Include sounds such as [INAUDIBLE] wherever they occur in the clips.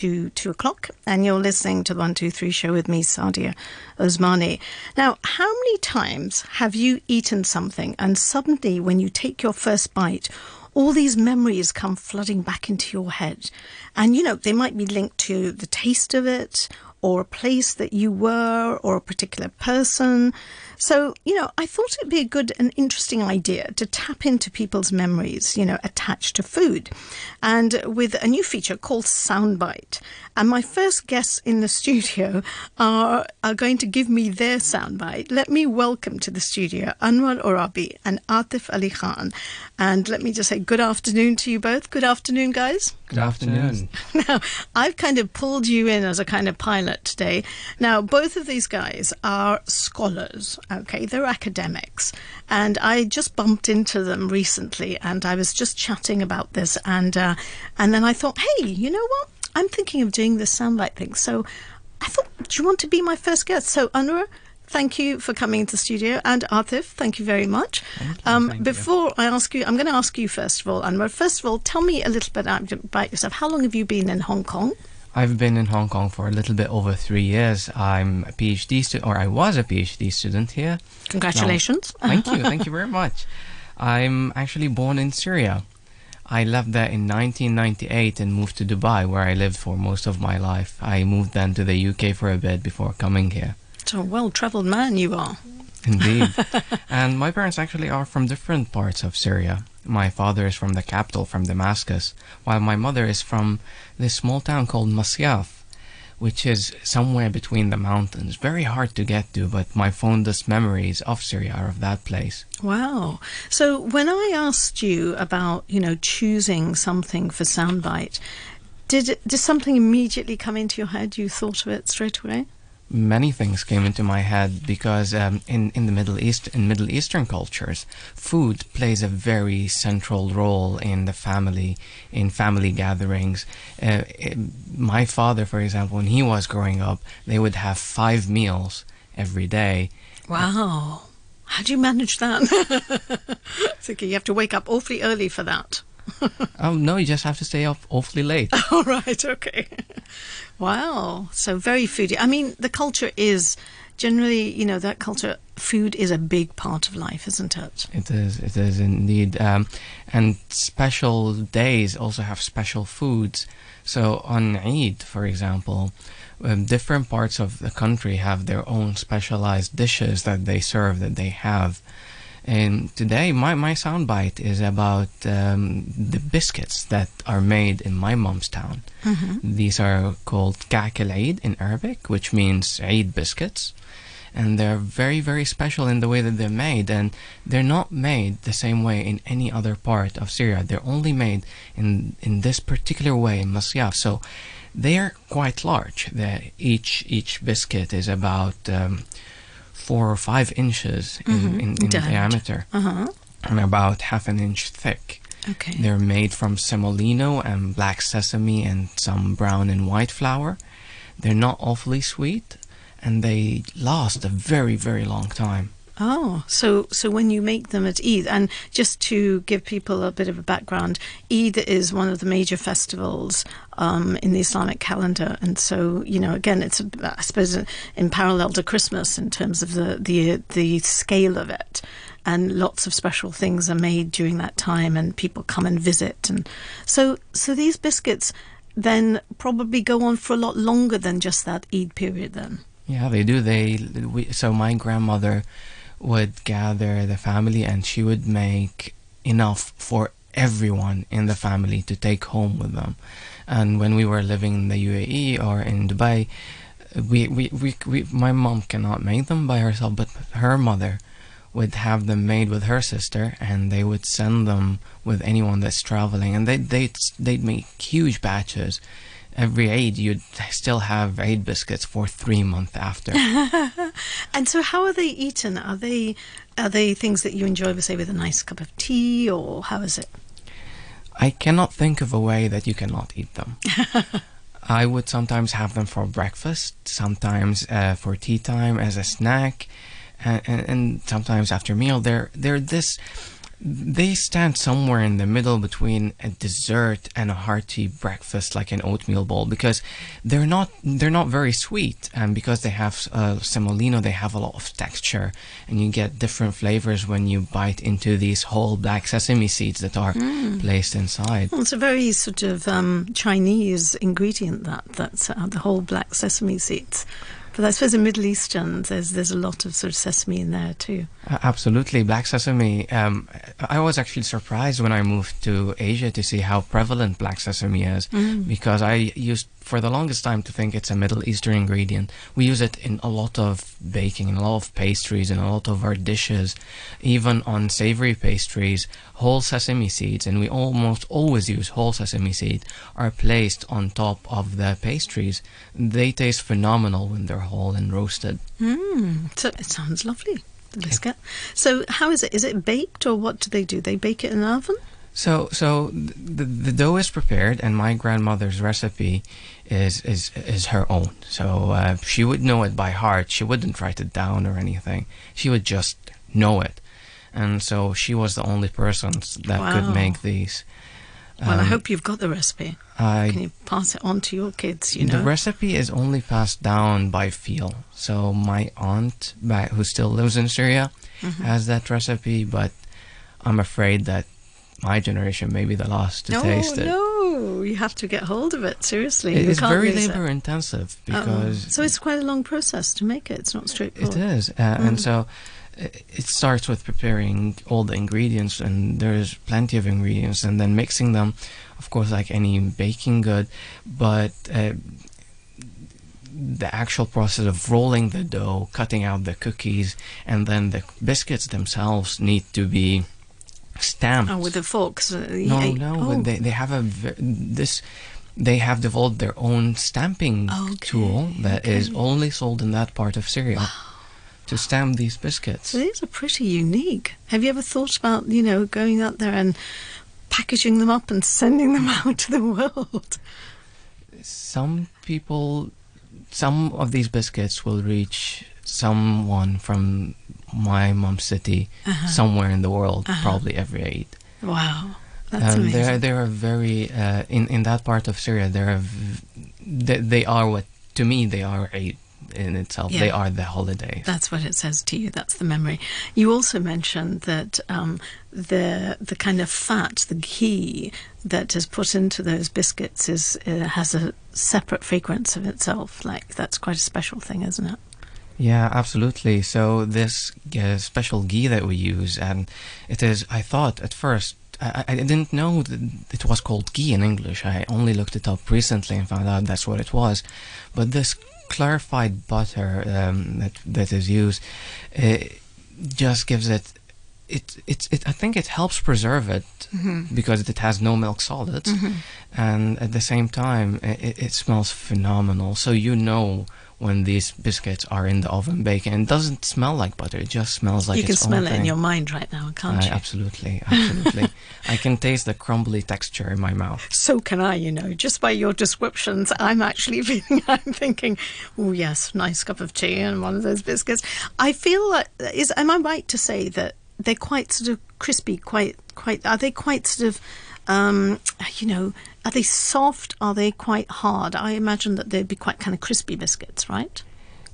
to two o'clock, and you're listening to the One Two Three Show with me, Sadia Osmani. Now, how many times have you eaten something, and suddenly, when you take your first bite, all these memories come flooding back into your head, and you know they might be linked to the taste of it, or a place that you were, or a particular person. So, you know, I thought it'd be a good and interesting idea to tap into people's memories, you know, attached to food. And with a new feature called Soundbite. And my first guests in the studio are, are going to give me their soundbite. Let me welcome to the studio Anwar Orabi and Atif Ali Khan. And let me just say good afternoon to you both. Good afternoon, guys. Good afternoon. [LAUGHS] Now, I've kind of pulled you in as a kind of pilot today. Now, both of these guys are scholars, okay? They're academics. And I just bumped into them recently and I was just chatting about this. And, uh, and then I thought, hey, you know what? I'm thinking of doing this soundbite thing. So I thought, do you want to be my first guest? So, Anwar, thank you for coming into the studio. And Atif, thank you very much. Um, Thank you. before I ask you, I'm going to ask you first of all, Anwar. First of all, tell me a little bit about yourself. How long have you been in Hong Kong? I've been in Hong Kong for a little bit over three years. I'm a PhD student, or I was a PhD student here. Congratulations. Thank you, [LAUGHS] thank you very much. I'm actually born in Syria. I left there in 1998 and moved to Dubai, where I lived for most of my life. I moved then to the UK for a bit before coming here. So a well-travelled man you are. Indeed. [LAUGHS] and my parents actually are from different parts of Syria. My father is from the capital, from Damascus, while my mother is from this small town called Masyaf, which is somewhere between the mountains. Very hard to get to, but my fondest memories of Syria are of that place. Wow. So when I asked you about, you know, choosing something for soundbite, did did something immediately come into your head? You thought of it straight away? Many things came into my head because um, in in the Middle East, in Middle Eastern cultures, food plays a very central role in the family, in family gatherings. Uh, eh, my father, for example, when he was growing up, they would have five meals every day. Wow. How do you manage that? [LAUGHS] Thinking you have to wake up awfully early for that. [LAUGHS] Oh no, you just have to stay up awfully late. [LAUGHS] All right, okay. Wow. So very foodie. I mean, the culture is generally, you know, that culture, food is a big part of life, isn't it? It is, it is indeed. Um, and special days also have special foods. So on Eid, for example, um, different parts of the country have their own specialized dishes that they serve, that they have. And today, my, my soundbite is about um, the biscuits that are made in my mom's town. These are called Ka'k al-Eid in Arabic, which means Eid biscuits. And they're very, very special in the way that they're made. And they're not made the same way in any other part of Syria. They're only made in, in this particular way in Masyaf. So they are quite large. they each, each biscuit is about um, four or five inches in, in, in Diameter. diameter Uh huh. and about half an inch thick. Okay. They're made from semolina and black sesame and some brown and white flour. They're not awfully sweet and they last a very, very long time. Oh, so so when you make them at Eid, and just to give people a bit of a background, Eid is one of the major festivals um, in the Islamic calendar, and so you know, again, it's I suppose in parallel to Christmas in terms of the the the scale of it, and lots of special things are made during that time, and people come and visit, and so so these biscuits then probably go on for a lot longer than just that Eid period. Then, Yeah, they do. They we, so my grandmother would gather the family and she would make enough for everyone in the family to take home with them. And when we were living in the UAE or in Dubai, we, we, we, we my mom cannot make them by herself, but her mother would have them made with her sister and they would send them with anyone that's traveling and they they'd, they'd make huge batches every Eid you'd still have Eid biscuits for three months after [LAUGHS] and so how are they eaten? Are they are they things that you enjoy, say, with a nice cup of tea, or how is it? I cannot think of a way that you cannot eat them. [LAUGHS] I would sometimes have them for breakfast, sometimes uh, for tea time as a snack, and, and, and sometimes after meal. They're they're this they stand somewhere in the middle between a dessert and a hearty breakfast like an oatmeal bowl because they're not they're not very sweet and because they have uh, semolina they have a lot of texture and you get different flavors when you bite into these whole black sesame seeds that are placed inside Well, it's a very sort of um, Chinese ingredient that that's uh, the whole black sesame seeds. But I suppose in Middle Eastern, there's there's a lot of sort of sesame in there too. Uh, Absolutely, black sesame. Um, I was actually surprised when I moved to Asia to see how prevalent black sesame is, because I used for the longest time to think it's a Middle Eastern ingredient. We use it in a lot of baking, in a lot of pastries, in a lot of our dishes, even on savory pastries. Whole sesame seeds, and we almost always use whole sesame seed, are placed on top of the pastries. They taste phenomenal when they're whole and roasted. Mm, so it sounds lovely. The biscuit. So how is it? Is it baked or what do they do? They bake it in an oven. So, so the the dough is prepared, and my grandmother's recipe is is is her own. So uh, she would know it by heart. She wouldn't write it down or anything. She would just know it, and so she was the only person that Wow. could make these. Well, I Um, hope you've got the recipe. I Can you pass it on to your kids? You the know. recipe is only passed down by feel. So my aunt, who still lives in Syria, Mm-hmm. has that recipe, but I'm afraid that my generation may be the last to no, taste it. no, you have to get hold of it seriously. It You is very lose it. labor intensive Oh. because so it's quite a long process to make it. It's not straightforward. is, uh, and so it starts with preparing all the ingredients, and there's plenty of ingredients, and then mixing them, of course, like any baking good, but. Uh, the actual process of rolling the dough, cutting out the cookies, and then the biscuits themselves need to be stamped. Oh, with the forks. uh, No, yeah. no, Oh. they they have a this. They have developed their own stamping Okay, tool that is okay. only sold in that part of Syria to stamp these biscuits. So these are pretty unique. Have you ever thought about, you know, going out there and packaging them up and sending them [LAUGHS] out to the world? Some people, some of these biscuits will reach someone from my mom's city Uh-huh. somewhere in the world, probably every Eid. Wow, that's Um, amazing. they are they are very uh, in in that part of Syria. They are v- they, they are what to me they are a in itself. Yeah. They are the holiday. That's what it says to you. That's the memory. You also mentioned that um, the the kind of fat, the ghee that is put into those biscuits is uh, has a separate fragrance of itself. Like that's quite a special thing, isn't it? Yeah, absolutely. So this uh, special ghee that we use, and it is. I thought at first. I, I didn't know that it was called ghee in English. I only looked it up recently and found out that's what it was. But this clarified butter um, that that is used uh, just gives it. It, it, it, I think it helps preserve it because it has no milk solids, and at the same time, it, it smells phenomenal. So you know when these biscuits are in the oven baking. And it doesn't smell like butter; it just smells like you can smell it in your mind right now, can't I, you? absolutely, absolutely. [LAUGHS] I can taste the crumbly texture in my mouth. So can I, you know, just by your descriptions, I'm actually [LAUGHS] feeling, I'm thinking, oh yes, nice cup of tea and one of those biscuits. I feel like. Is am I right to say that they're quite sort of crispy, quite, quite, are they quite sort of, um, you know, are they soft? Are they quite hard? I imagine that they'd be quite kind of crispy biscuits, right?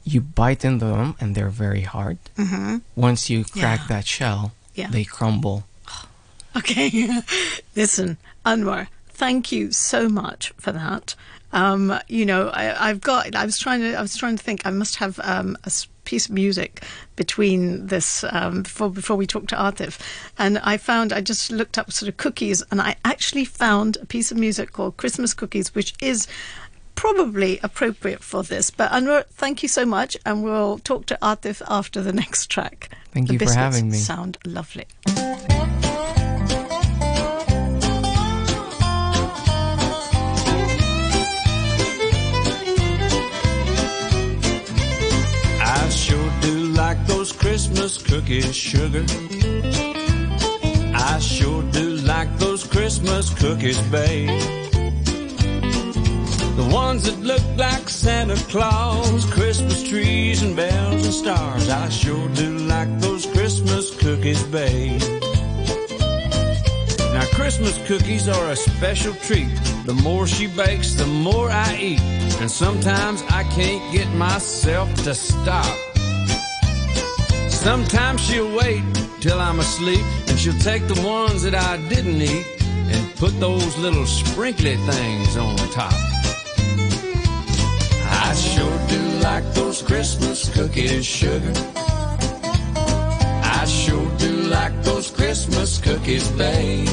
You bite into them, and they're very hard. Mm-hmm. Once you crack Yeah. that shell, Yeah. they crumble. [SIGHS] Okay, [LAUGHS] listen, Anwar, thank you so much for that. Um, you know, I, I've got. I was trying to. I was trying to think. I must have um, a piece of music between this um, before before we talked to Atif, and I found. I just looked up sort of cookies, and I actually found a piece of music called Christmas Cookies, which is probably appropriate for this. But Anwar, thank you so much, and we'll talk to Atif after the next track. Thank the you for having me. Sound lovely. Christmas cookies, sugar. I sure do like those Christmas cookies, babe. The ones that look like Santa Claus, Christmas trees and bells and stars. I sure do like those Christmas cookies, babe. Now Christmas cookies are a special treat. The more she bakes, the more I eat. And sometimes I can't get myself to stop. Sometimes she'll wait till I'm asleep and she'll take the ones that I didn't eat and put those little sprinkly things on top. I sure do like those Christmas cookies, sugar. I sure do like those Christmas cookies, babe.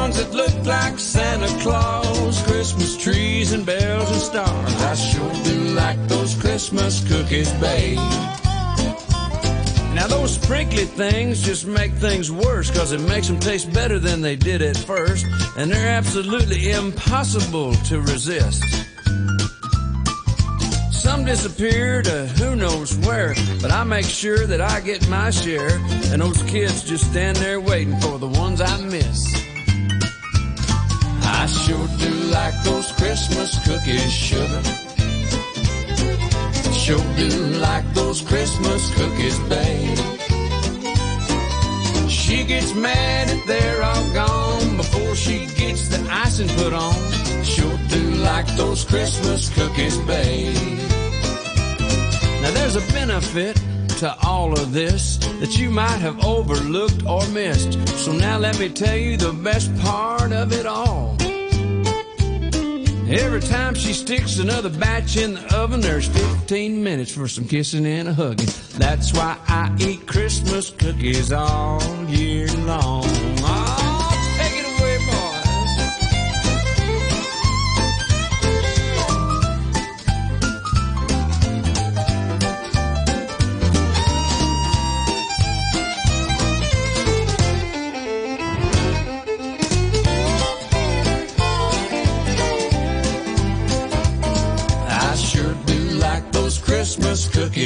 Ones that look like Santa Claus, Christmas trees and bells and stars. I sure do like those Christmas cookies, babe. Now those sprinkly things just make things worse cause it makes them taste better than they did at first and they're absolutely impossible to resist. Some disappear to who knows where, but I make sure that I get my share and those kids just stand there waiting for the ones I miss. I sure do like those Christmas cookies, sugar. Sure do like those Christmas cookies, babe. She gets mad if they're all gone before she gets the icing put on. Sure do like those Christmas cookies, babe. Now there's a benefit to all of this that you might have overlooked or missed. So now let me tell you the best part of it all. Every time she sticks another batch in the oven, there's 15 minutes for some kissing and a hugging. That's why I eat Christmas cookies all year long.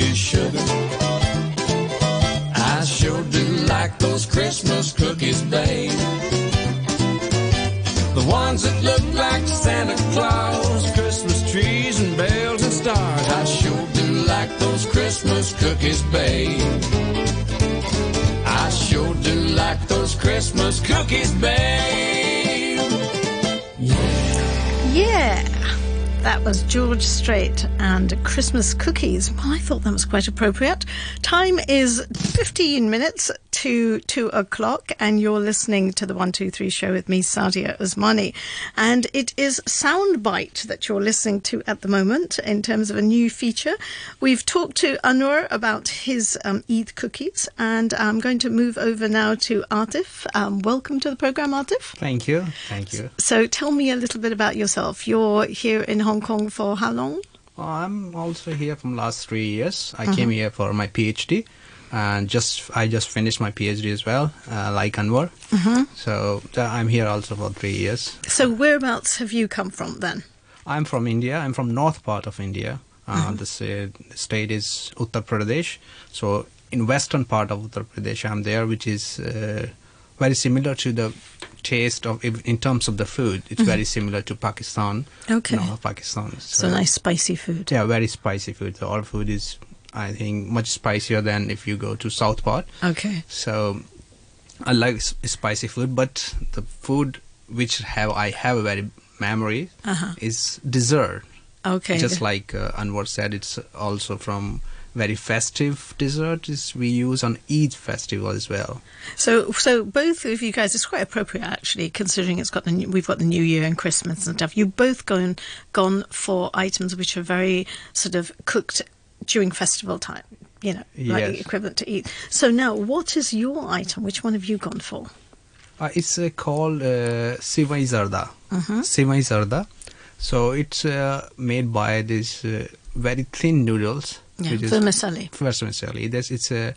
Sugar. I sure do like those Christmas cookies, babe. The ones that look like Santa Claus, Christmas trees and bells and stars. I sure do like those Christmas cookies, babe. I sure do like those Christmas cookies, babe. That was George Strait and Christmas cookies. Well, I thought that was quite appropriate. Time is 15 minutes to 2 o'clock, and you're listening to the 123 show with me, Sadia Osmani. And it is Soundbite that you're listening to at the moment in terms of a new feature. We've talked to Anwar about his um, Eid cookies, and I'm going to move over now to Atif. Um, welcome to the program, Atif. Thank you. Thank you. So tell me a little bit about yourself. You're here in Hong Kong for how long? I'm also here from last three years. I came here for my PhD, and just I just finished my PhD as well, uh, like Anwar. So uh, I'm here also for three years. So whereabouts have you come from then? I'm from India. I'm from north part of India. Uh, the, sa- the state is Uttar Pradesh. So in western part of Uttar Pradesh, I'm there, which is uh, very similar to the taste of in terms of the food. It's very similar to Pakistan. Okay. North Pakistan. So nice spicy food. Yeah, very spicy food. So all food is, I think, much spicier than if you go to south part. Okay. So I like spicy food, but the food which have I have a very memory Uh-huh. is dessert. Okay. Just like uh, Anwar said, it's also from very festive dessert is we use on Eid festival as well. so so both of you guys it's quite appropriate actually considering it's got the new, we've got the new year and Christmas and stuff. You've both gone gone for items which are very sort of cooked during festival time, you know, like Yes. equivalent to Eid. So now what is your item? Which one have you gone for? Uh, it's uh, called uh, Sivai Zarda. Mm-hmm. Sivai Zarda. So it's uh, made by these uh, very thin noodles. Yeah, vermicelli. vermicelli. This it's a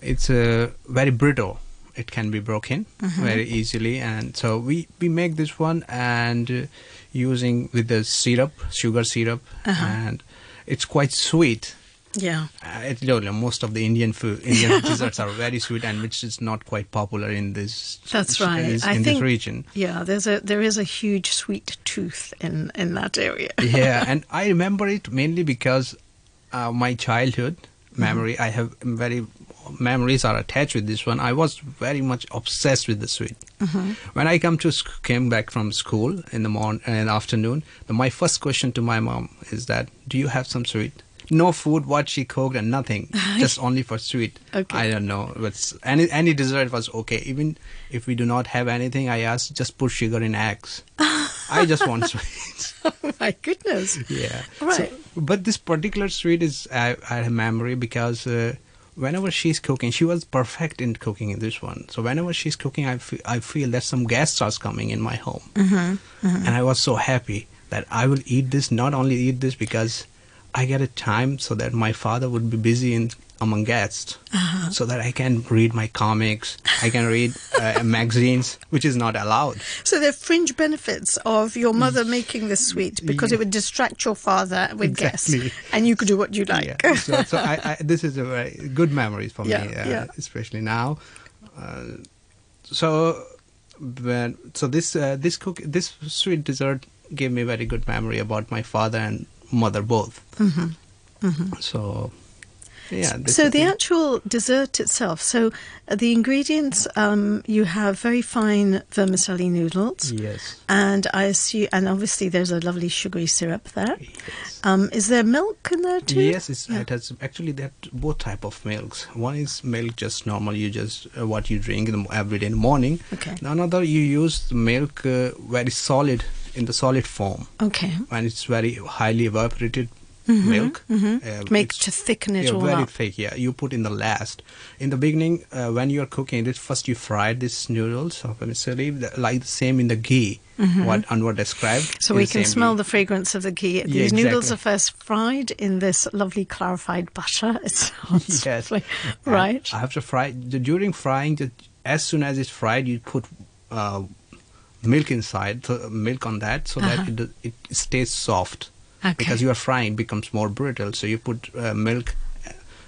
it's a very brittle. It can be broken Mm-hmm. very easily, and so we we make this one and uh, using with the syrup, sugar syrup, Uh-huh. and it's quite sweet. Yeah. Uh, know, most of the Indian food, [LAUGHS] Indian desserts are very sweet, and which is not quite popular in this. That's right. this- I in think this region. Yeah, there's a there is a huge sweet tooth in in that area. [LAUGHS] yeah, and I remember it mainly because uh, my childhood Mm-hmm. memory. I have very memories are attached with this one. I was very much obsessed with the sweet. When I come to sc- came back from school in the morning in the afternoon, the, my first question to my mom is that, "Do you have some sweet?" No food, what she cooked, and nothing. [LAUGHS] just only for sweet. Okay. I don't know, but any any dessert was okay. Even if we do not have anything, I asked just put sugar in eggs. I just want [LAUGHS] sweets. Oh my goodness. Yeah. Right. So, but this particular sweet is I, I have memory because uh, whenever she's cooking, she was perfect in cooking in this one. So whenever she's cooking, I feel, I feel that some guests are coming in my home, Mm-hmm. and I was so happy that I will eat this. Not only eat this because I get a time so that my father would be busy in among guests, Uh-huh. so that I can read my comics, I can read uh, [LAUGHS] magazines, which is not allowed. So there are fringe benefits of your mother making this sweet because it would distract your father with Exactly. guests, and you could do what you like. Yeah. So, so I, I, this is a very good memory for Yeah, me, uh, yeah. especially now. Uh, so, when, so this uh, this cook this sweet dessert gave me very good memory about my father and mother both. So, yeah. So the actual dessert itself. So uh, the ingredients. Um, you have very fine vermicelli noodles, yes. and I assume, and obviously there's a lovely sugary syrup there. Yes. Um, is there milk in there too? Yes, it's, Yeah. it has actually that both type of milks. One is milk just normal, you just uh, what you drink in the, every day in the morning. Okay. Another you use the milk uh, very solid in the solid form, Okay. and it's very highly evaporated milk. Uh, Make to thicken it yeah, all very up. thick. Yeah, you put in the last. In the beginning, uh, when you are cooking it, first you fry these noodles of the- like the same in the ghee. What Anwar described. Mm-hmm. So we can smell ghee. the fragrance of the ghee. Yeah, These noodles are first fried in this lovely clarified butter. [LAUGHS] It sounds [LAUGHS] Yes. lovely. And Right. After fry, the- during frying, the, as soon as it's fried, you put uh, milk inside, so milk on that, so that it, it stays soft. Uh-huh. Okay. Because you are frying, becomes more brittle. So you put uh, milk.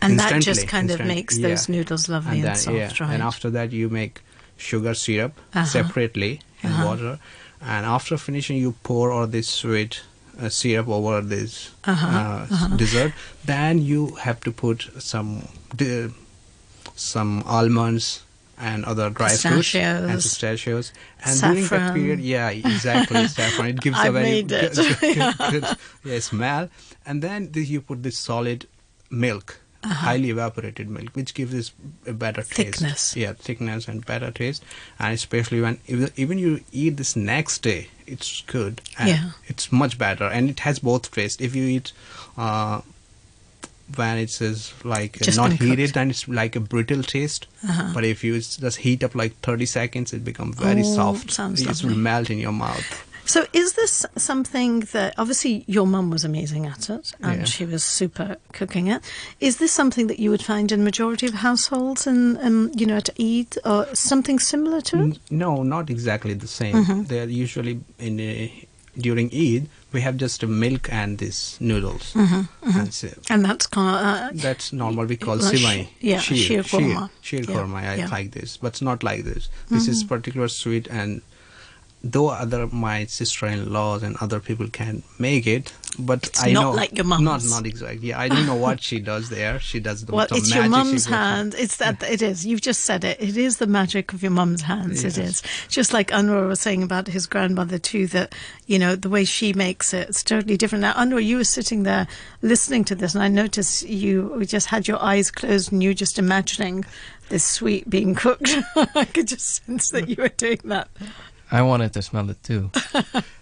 And that just kind of makes yeah. those noodles lovely and, then, soft, yeah. right? And after that, you make sugar syrup Uh-huh. separately in Uh-huh. water. And after finishing, you pour all this sweet uh, syrup over this Uh-huh. uh, s- dessert. Then you have to put some some almonds and other dry fruits and Pistachios. And during that period, yeah, exactly, [LAUGHS] saffron. It gives a very good, good, [LAUGHS] good, yeah, smell. And then this, you put this solid milk, highly evaporated milk, which gives this a better taste. Uh-huh. Thickness. Yeah, thickness and better taste. And especially when even even you eat this next day, it's good. And Yeah. It's much better, and it has both taste. If you eat. Uh, when it says like Just not heated, then it's like a brittle taste. Uh-huh. But if you just heat up like 30 seconds, it becomes very Oh, soft. sounds it will melt in your mouth. So, is this something that obviously your mum was amazing at it and Yeah. she was super cooking it? Is this something that you would find in majority of households and um, you know at Eid or something similar to it? No, not exactly the same. Mm-hmm. They're usually in a, during Eid we have just milk and these noodles. Mm-hmm, That's it. And that's kind of, uh, That's normal. We call Like sivai. sh- yeah, sheer korma. Sheer Yeah, korma. I yeah. Mm-hmm. like this, but it's not like this. This is particular sweet, and though other my sister-in-laws and other people can make it, but It's I not know like your Not mum's. not exactly. Yeah, I don't know what she does there. She does the well, it's your magic she mum's puts hand. It's that it is. You've just said it. It is the magic of your mum's hands. It Yes. is just like Anwar was saying about his grandmother too. That you know the way she makes it, it's totally different. Now, Anwar, you were sitting there listening to this, and I noticed you we just had your eyes closed and you were just imagining this sweet being cooked. [LAUGHS] I could just sense that you were doing that. I wanted to smell it too. [LAUGHS]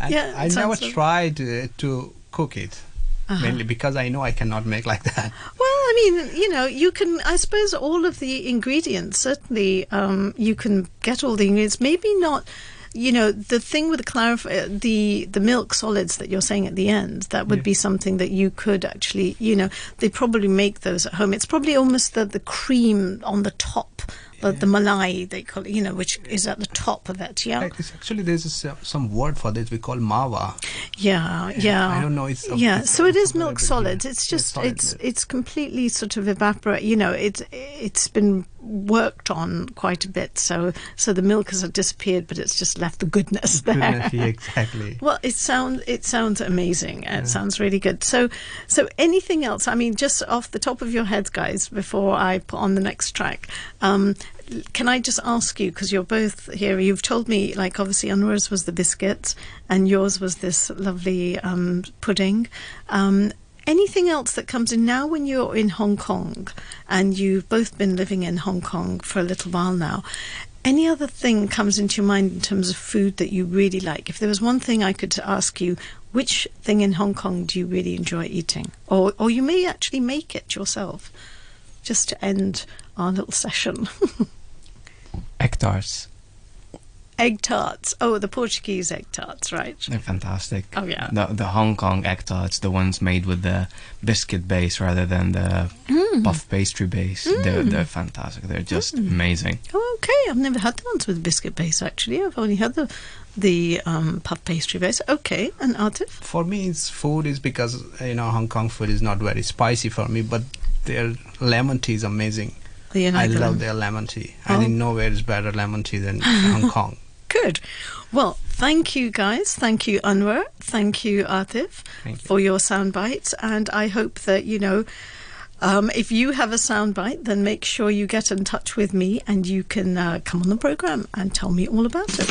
And Yeah, I never like- tried uh, to cook it. Uh-huh. Mainly because I know I cannot make like that. Well, I mean, you know, you can. I suppose all of the ingredients. Certainly, um, you can get all the ingredients. Maybe not. You know, the thing with the clarify the the milk solids that you're saying at the end, that would Yeah. be something that you could actually. You know, they probably make those at home. It's probably almost the the cream on the top, the, the malai they call it. You know, which is at the top of it. Yeah, It's actually there's a, some word for this we call mawa. Yeah, yeah. I don't know, it's a- yeah. it's So it is milk solids. yeah. It's Yeah, just solid it's milk. it's completely sort of evaporate. You know, it's it's been worked on quite a bit. So so the milk has disappeared, but it's just left the goodness there. Goodness, yeah, exactly. [LAUGHS] Well, it sounds it sounds amazing. It sounds really good. So, so anything else? I mean, just off the top of your heads, guys, before I put on the next track, um, can I just ask you because you're both here? You've told me, like, obviously, Anwar's was the biscuits, and yours was this lovely um, pudding. Um, anything else that comes in now when you're in Hong Kong, and you've both been living in Hong Kong for a little while now? Any other thing comes into your mind in terms of food that you really like? If there was one thing I could ask you, which thing in Hong Kong do you really enjoy eating? Or, or you may actually make it yourself, just to end our little session. [LAUGHS] Egg tarts. Egg tarts. Oh, the Portuguese egg tarts, right? They're fantastic. Oh, yeah. The the Hong Kong egg tarts, the ones made with the biscuit base rather than the Mm. puff pastry base. They're they're fantastic. They're just amazing. Oh, okay. I've never had the ones with biscuit base. Actually, I've only had the the um, puff pastry base. Okay, and Atif. For me, it's food is because you know Hong Kong food is not very spicy for me, but their lemon tea is amazing. I love lemon- their lemon tea. Oh. I think nowhere is better lemon tea than Hong [LAUGHS] Kong. Good. Well, thank you guys. Thank you, Anwar. Thank you, Atif, Thank you. for your sound bites. And I hope that, you know, um, if you have a soundbite, then make sure you get in touch with me and you can uh, come on the program and tell me all about it.